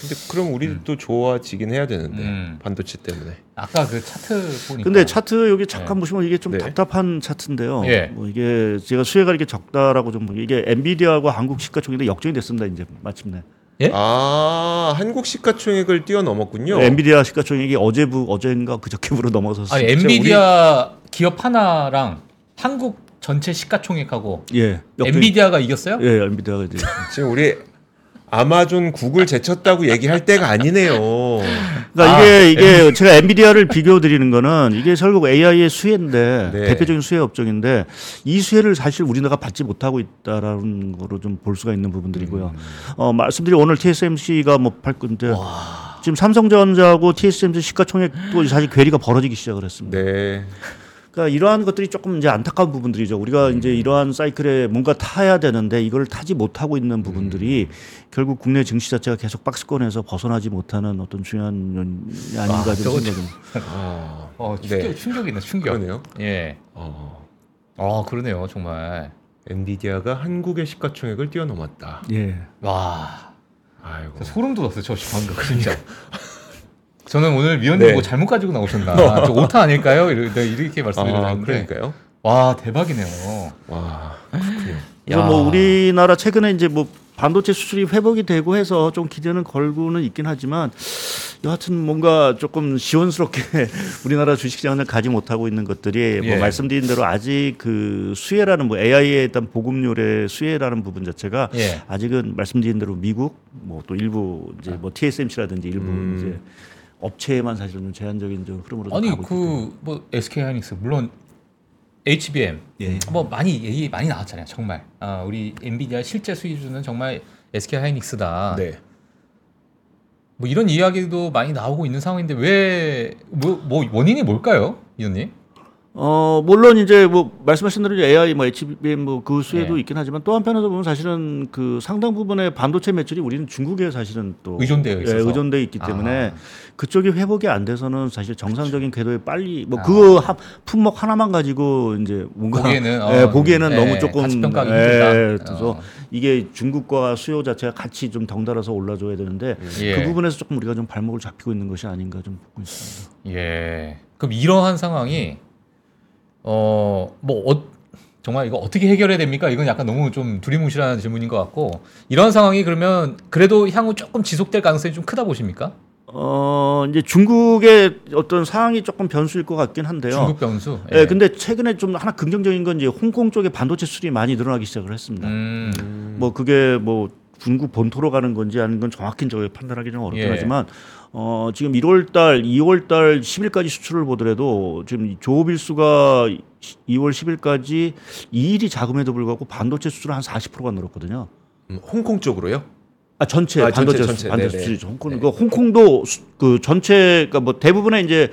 근데 그럼 우리도 또 좋아지긴 해야 되는데 음. 반도체 때문에. 아까 그 차트 보니까 근데 차트 여기 잠깐 네. 보시면 이게 좀 네. 답답한 차트인데요. 예. 뭐 이게 제가 수혜가 이렇게 적다라고 좀 이게 엔비디아하고 한국 시가총액이 역전이 됐습니다. 이제 마침내. 예? 아 한국 시가총액을 뛰어넘었군요. 엔비디아 시가총액이 어제부 어제인가 그저께부로 넘어섰어요. 아니 엔비디아 기업 하나랑 한국 전체 시가총액하고 예. 엔비디아가 이겼어요? 예, 엔비디아가 이제 지금 우리 아마존 구글 제쳤다고 얘기할 때가 아니네요. 그러니까 아, 이게 이게 제가 엔비디아를 비교 드리는 거는 이게 결국 AI의 수혜인데 네. 대표적인 수혜 업종인데 이 수혜를 사실 우리나라가 받지 못하고 있다라는 거로 좀 볼 수가 있는 부분들이고요. 어 말씀드린 오늘 TSMC가 뭐팔 건데 지금 삼성전자하고 TSMC 시가총액도 사실 괴리가 벌어지기 시작을 했습니다. 네. 그러니까 이러한 것들이 조금 이제 안타까운 부분들이죠. 우리가 이제 이러한 사이클에 뭔가 타야 되는데 이걸 타지 못하고 있는 부분들이 결국 국내 증시 자체가 계속 박스권에서 벗어나지 못하는 어떤 중요한 연이 아닌가 아, 좀 저거 생각이 아, 어 충격 네. 충격이네 충격. 그러네요. 예. 어, 아 그러네요 정말. 엔비디아가 한국의 시가총액을 뛰어넘었다. 예. 와 아이고. 소름 돋았어요 저 방금 진짜. 저는 오늘 위원님 네. 뭐 잘못 가지고 나오셨나? 저 오타 아닐까요? 이렇게, 네, 이렇게 아, 말씀드렸는데. 그러니까요. 와 대박이네요. 와, 그렇군요. 그래서. 뭐 우리나라 최근에 이제 뭐 반도체 수출이 회복이 되고 해서 좀 기대는 걸고는 있긴 하지만 여하튼 뭔가 조금 시원스럽게 우리나라 주식시장을 가지 못하고 있는 것들이 예. 뭐 말씀드린 대로 아직 그 수혜라는 뭐 AI에 일단 보급률의 수혜라는 부분 자체가 예. 아직은 말씀드린 대로 미국 뭐 또 일부 이제 뭐 TSMC라든지 일부 음. 이제 업체에만 사실은 좀 제한적인 좀 흐름으로 좀 아니 가고 있기 때문에. 그뭐 SK 하이닉스 물론 HBM 예. 뭐 많이 얘기 많이 나왔잖아요 정말. 아 우리 엔비디아 실제 수익주는 정말 SK 하이닉스다. 네. 뭐 이런 이야기도 많이 나오고 있는 상황인데 왜뭐 뭐 원인이 뭘까요, 위원님? 어 물론 이제 뭐 말씀하신 대로 이제 AI 뭐 HBM 뭐그 수혜도 네. 있긴 하지만 또 한편에서 보면 사실은 그 상당 부분의 반도체 매출이 우리는 중국에 사실은 또 의존되어 있어서. 예, 의존돼 있기 때문에 아. 그쪽이 회복이 안 돼서는 사실 정상적인 궤도에 빨리 뭐 아. 그 품목 하나만 가지고 이제 뭔가 보기에는 어, 예, 보기에는 예, 너무 조금 가치 평가하기 예. 그래서 어. 이게 중국과 수요 자체가 같이 좀 덩달아서 올라줘야 되는데 예. 그 부분에서 조금 우리가 좀 발목을 잡히고 있는 것이 아닌가 좀 보고 있습니다. 예. 그럼 이러한 상황이 어 뭐 어, 정말 이거 어떻게 해결해야 됩니까? 이건 약간 너무 좀 두리뭉실한 질문인 것 같고 이런 상황이 그러면 그래도 향후 조금 지속될 가능성이 좀 크다 보십니까? 어 이제 중국의 어떤 상황이 조금 변수일 것 같긴 한데요. 중국 변수. 예, 근데 최근에 좀 하나 긍정적인 건 이제 홍콩 쪽에 반도체 수출이 많이 늘어나기 시작을 했습니다. 음. 뭐 그게 뭐 중국 본토로 가는 건지 아닌 건 정확히 저 판단하기 좀 어렵긴 예. 하지만 어 지금 1월 달, 2월 달 10일까지 수출을 보더라도 지금 조업 일수가 2월 10일까지 2일이 작음에도 불구하고 반도체 수출은 한 40%가 늘었거든요. 음, 홍콩 쪽으로요? 아 전체 아, 반도체 전체, 수출, 전체. 반도체. 수출 홍콩 그 홍콩도 수, 그 전체 그러니까 뭐 대부분의 이제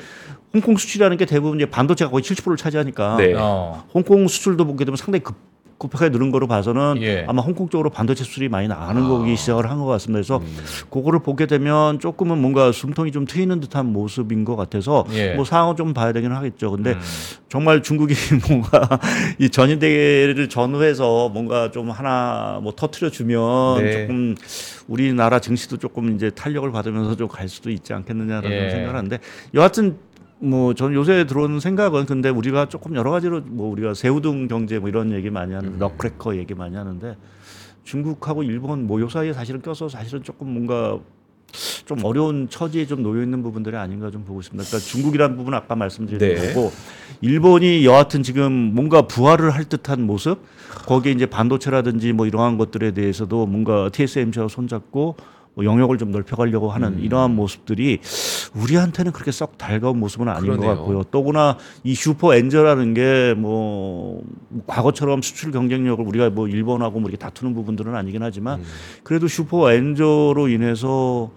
홍콩 수출이라는 게 대부분 이제 반도체가 거의 70%를 차지하니까 네. 어. 홍콩 수출도 보게 되면 상당히 급 급하게 늘은 거로 봐서는 예. 아마 홍콩 쪽으로 반도체 수출이 많이 나가는 거기 시작을 한 것 같습니다. 그래서 음. 그거를 보게 되면 조금은 뭔가 숨통이 좀 트이는 듯한 모습인 것 같아서 예. 뭐 상황을 좀 봐야 되긴 하겠죠. 근데 음. 정말 중국이 뭔가 이 전인대회를 전후해서 뭔가 좀 하나 뭐 터트려 주면 네. 조금 우리나라 증시도 조금 이제 탄력을 받으면서 좀 갈 수도 있지 않겠느냐라는 예. 생각을 하는데 여하튼 뭐 저는 요새 들어오는 생각은 근데 우리가 조금 여러 가지로 뭐 우리가 새우등 경제 뭐 이런 얘기 많이 하는 럭크래커 얘기 많이 하는데 중국하고 일본 뭐요 사이에 사실은 껴서 사실은 조금 뭔가 좀 어려운 처지에 좀 놓여 있는 부분들이 아닌가 좀 보고 있습니다. 그러니까 중국이라는 부분은 아까 말씀드린 네. 거고 일본이 여하튼 지금 뭔가 부활을 할 듯한 모습 거기에 이제 반도체라든지 뭐 이러한 것들에 대해서도 뭔가 TSMC와 손잡고 뭐 영역을 좀 넓혀가려고 하는 음. 이러한 모습들이 우리한테는 그렇게 썩 달가운 모습은 아닌 그러네요. 것 같고요. 더구나 이 슈퍼 엔저라는 게 뭐 과거처럼 수출 경쟁력을 우리가 뭐 일본하고 뭐 이렇게 다투는 부분들은 아니긴 하지만 음. 그래도 슈퍼 엔저로 인해서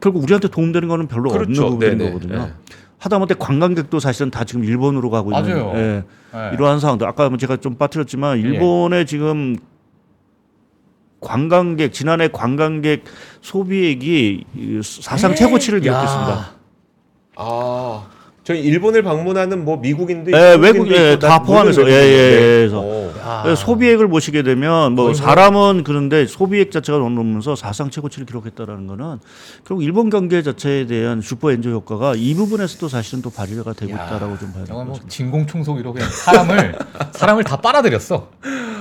결국 우리한테 도움되는 거는 별로 없는 그렇죠. 부분인 네네. 거거든요. 네. 하다못해 관광객도 사실은 다 지금 일본으로 가고 있는. 예, 네. 이러한 상황들. 아까 뭐 제가 좀 빠뜨렸지만 예. 일본의 지금 관광객 지난해 관광객 소비액이 이 사상 최고치를 기록했습니다. 야. 아, 저희 일본을 방문하는 뭐 미국인도 예, 있고 외국 한국인도 예, 있고 다 포함해서 예, 예, 외국인인데. 예, 그래서 오. 야. 예, 소비액을 보시게 되면 뭐 사람은 그런데 소비액 자체가 넘으면서 사상 최고치를 기록했다라는 거는 결국 일본 경제 자체에 대한 슈퍼 엔저 효과가 이 부분에서도 사실은 또 발휘가 되고 야. 있다라고 좀 봐야 될것 이건 뭐 같습니다. 진공청소기로 그냥 사람을 사람을 다 빨아들였어.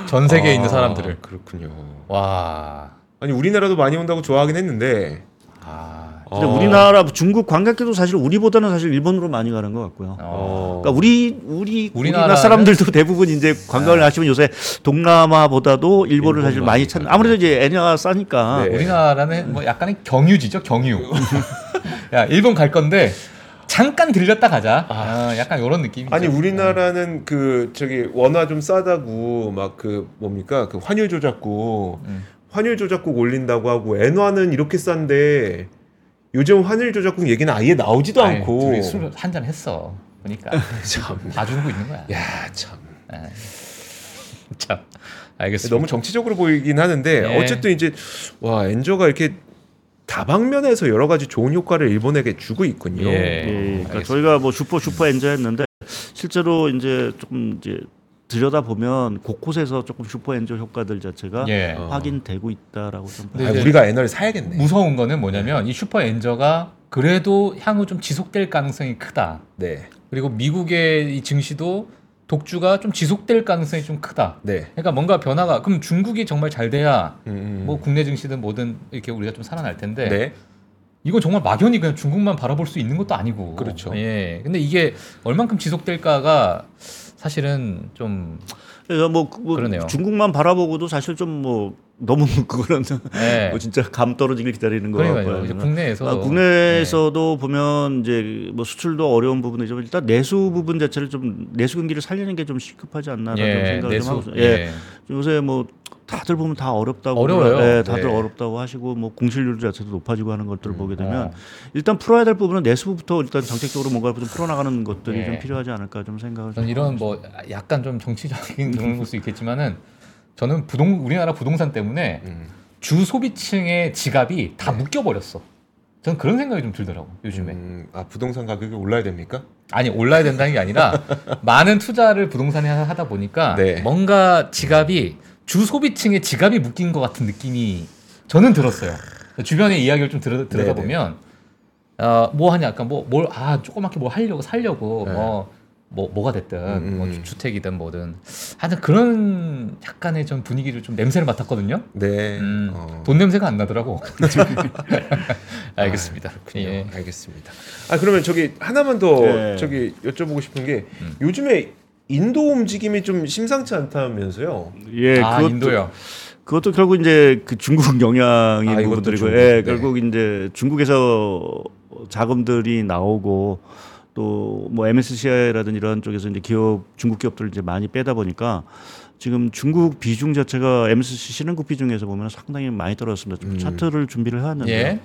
전 세계에 아, 있는 사람들을. 그렇군요. 와. 아니 우리나라도 많이 온다고 좋아하긴 했는데. 아. 근데 어. 우리나라 중국 관광객도 사실 우리보다는 사실 일본으로 많이 가는 것 같고요. 어. 그러니까 우리 우리 우리나라 우리나라는- 사람들도 대부분 이제 관광을 하시면 요새 동남아보다도 일본을 사실 일본으로 많이 많이 찾는. 아무래도 이제 애냐가 싸니까 네. 우리나라는 뭐 약간의 경유지죠, 경유. 야, 일본 갈 건데 잠깐 들렸다 가자. 아, 약간 이런 느낌이죠. 아니 우리나라는 그 저기 원화 좀 싸다고 막 그 뭡니까 그 환율 조작국 음. 환율 조작국 올린다고 하고 엔화는 이렇게 싼데 요즘 환율 조작국 얘기는 아예 나오지도 아니, 않고. 둘이 술 한 잔 했어. 보니까 참. 봐주고 있는 거야. 야 참. 예. 참. 알겠습니다. 너무 정치적으로 보이긴 하는데 네. 어쨌든 이제 와 엔저가 이렇게 다방면에서 여러 가지 좋은 효과를 일본에게 주고 있군요. 예. 예, 그러니까. 저희가 뭐 슈퍼 슈퍼 엔저 했는데 실제로 이제 조금 이제 들여다 보면 곳곳에서 조금 슈퍼 엔저 효과들 자체가 예. 어. 확인되고 있다라고 좀 근데 아, 이제 우리가 엔화를 사야겠네. 무서운 거는 뭐냐면 이 슈퍼 엔저가 그래도 향후 좀 지속될 가능성이 크다. 네. 그리고 미국의 이 증시도 독주가 좀 지속될 가능성이 좀 크다. 네. 그러니까 뭔가 변화가 그럼 중국이 정말 잘 돼야 음, 음. 뭐 국내 증시든 뭐든 이렇게 우리가 좀 살아날 텐데 네. 이거 정말 막연히 그냥 중국만 바라볼 수 있는 것도 아니고 그렇죠. 예. 근데 이게 얼만큼 지속될까가 사실은 좀 그래서 뭐, 그- 뭐 그러네요. 중국만 바라보고도 사실 좀 뭐 너무 그거는 예. 뭐 진짜 감 떨어지길 기다리는 거. 같고요. 국내에서 아, 국내에서도 보면 이제 뭐 수출도 어려운 부분이지만 일단 내수 부분 자체를 좀 내수 경기를 살리는 게 좀 시급하지 않나라는 예, 생각을 내수 좀 하고. 예. 예. 요새 뭐 다들 보면 다 어렵다고 어려워요. 예, 다들 네. 어렵다고 하시고 뭐 공실률 자체도 높아지고 하는 것들을 보게 되면 어. 일단 풀어야 될 부분은 내수부터 일단 정책적으로 뭔가 좀 풀어나가는 것들이 예. 좀 필요하지 않을까 좀 생각을 저는 좀 이런 뭐 약간 좀 정치적인 그런 걸 수 있겠지만은 저는 부동 우리나라 부동산 때문에 음. 주 소비층의 지갑이 다 묶여 버렸어. 저는 그런 생각이 좀 들더라고 요즘에. 음, 아 부동산 가격이 올라야 됩니까? 아니 올라야 된다는 게 아니라 많은 투자를 부동산에 하- 하다 보니까 네. 뭔가 지갑이 주 소비층의 지갑이 묶인 것 같은 느낌이 저는 들었어요. 주변의 이야기를 좀 들어, 들어다 네네. 보면 어, 뭐 하냐 약간 뭐뭘 아 조그맣게 뭐 하려고 살려고 네. 뭐, 뭐 뭐가 됐든 음, 뭐 음. 주- 주택이든 뭐든 하여튼 그런 약간의 전 분위기를 좀 냄새를 맡았거든요. 네. 음, 어. 돈 냄새가 안 나더라고. 알겠습니다. 아, 그렇군요. 예. 알겠습니다. 아 그러면 저기 하나만 더 예. 저기 여쭤보고 싶은 게 음. 요즘에 인도 움직임이 좀 심상치 않다면서요? 예, 아 그것도 인도요. 그것도 결국 이제 그 중국 영향인 아, 부분들이고, 중국. 예, 네. 결국 이제 중국에서 자금들이 나오고 또 뭐 MSCI라든 이런 쪽에서 이제 기업 중국 기업들을 이제 많이 빼다 보니까 지금 중국 비중 자체가 MSCI 신흥국 비중에서 보면 상당히 많이 떨어졌습니다. 좀 음. 차트를 준비를 해왔는데 예.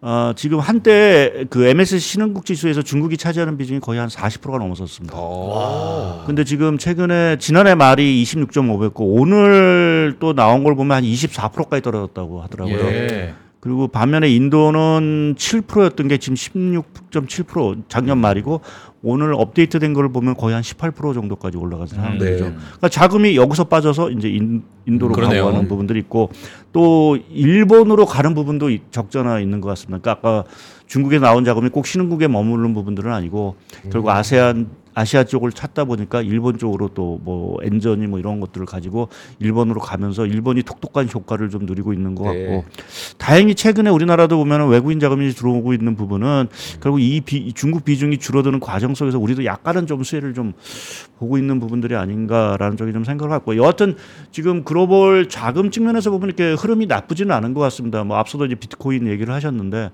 어, 지금 한때 그 MSCI 신흥국 지수에서 중국이 차지하는 비중이 거의 한 40%가 넘었었습니다. 와. 근데 지금 최근에 지난해 말이 26.5였고 오늘 또 나온 걸 보면 한 24%까지 떨어졌다고 하더라고요. 예. 그리고 반면에 인도는 7%였던 게 지금 16.7% 작년 말이고 오늘 업데이트된 걸 보면 거의 한 18% 정도까지 올라간 상황이죠. 네. 그러니까 자금이 여기서 빠져서 이제 인, 인도로 그러네요. 가고 하는 부분들이 있고 또 일본으로 가는 부분도 이- 적잖아 있는 것 같습니다. 그러니까 아까 중국에 나온 자금이 꼭 신흥국에 머무르는 부분들은 아니고 결국 아세안 아시아 쪽을 찾다 보니까 일본 쪽으로 또 뭐 엔전이 뭐 이런 것들을 가지고 일본으로 가면서 일본이 톡톡한 효과를 좀 누리고 있는 것 네. 같고 다행히 최근에 우리나라도 보면은 외국인 자금이 들어오고 있는 부분은 결국 이, 비, 이 중국 비중이 줄어드는 과정 속에서 우리도 약간은 좀 수혜를 좀 보고 있는 부분들이 아닌가라는 쪽이 좀 생각을 갖고 여하튼 지금 글로벌 자금 측면에서 보면 이렇게 흐름이 나쁘지는 않은 것 같습니다. 뭐 앞서도 이제 비트코인 얘기를 하셨는데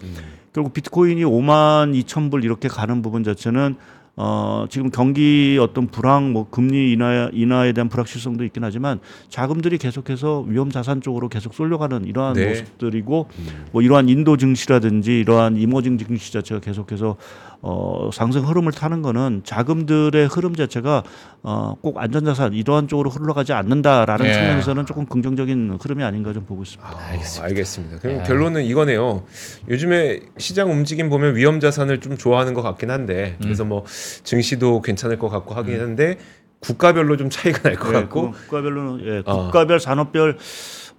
결국 비트코인이 5만 2천 불 이렇게 가는 부분 자체는 어 지금 경기 어떤 불황 뭐 금리 인하 인하에 대한 불확실성도 있긴 하지만 자금들이 계속해서 위험 자산 쪽으로 계속 쏠려가는 이러한 네. 모습들이고 뭐 이러한 인도 증시라든지 이러한 이머징 증시 자체가 계속해서 어 상승 흐름을 타는 거는 자금들의 흐름 자체가 어 꼭 안전자산 이러한 쪽으로 흘러가지 않는다라는 네. 측면에서는 조금 긍정적인 흐름이 아닌가 좀 보고 있습니다. 아, 알겠습니다. 그럼 네. 결론은 이거네요. 요즘에 시장 움직임 보면 위험 자산을 좀 좋아하는 것 같긴 한데 음. 그래서 뭐 증시도 괜찮을 것 같고 하긴 한데 국가별로 좀 차이가 날것 네, 같고 국가별로는 예, 어. 국가별 산업별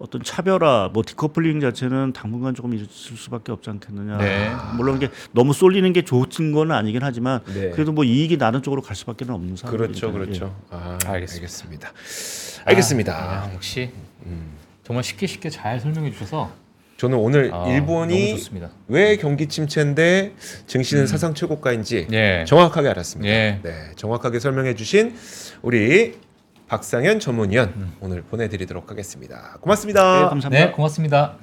어떤 차별화, 뭐 디커플링 자체는 당분간 조금 있을 수밖에 없지 않겠느냐. 네. 물론 이게 너무 쏠리는 게 좋은 건 아니긴 하지만 네. 그래도 뭐 이익이 나는 쪽으로 갈 수밖에 없는 상황. 그렇죠, 그렇죠. 아, 알겠습니다. 알겠습니다. 알겠습니다. 아, 역시 음. 정말 쉽게 쉽게 잘 설명해 주셔서 저는 오늘 아, 일본이. 왜 경기 침체인데 증시는 사상 최고가인지 예. 정확하게 알았습니다. 예. 네, 정확하게 설명해 주신 우리 박상현 전문위원 오늘 보내드리도록 하겠습니다. 고맙습니다. 네, 감사합니다. 네, 고맙습니다.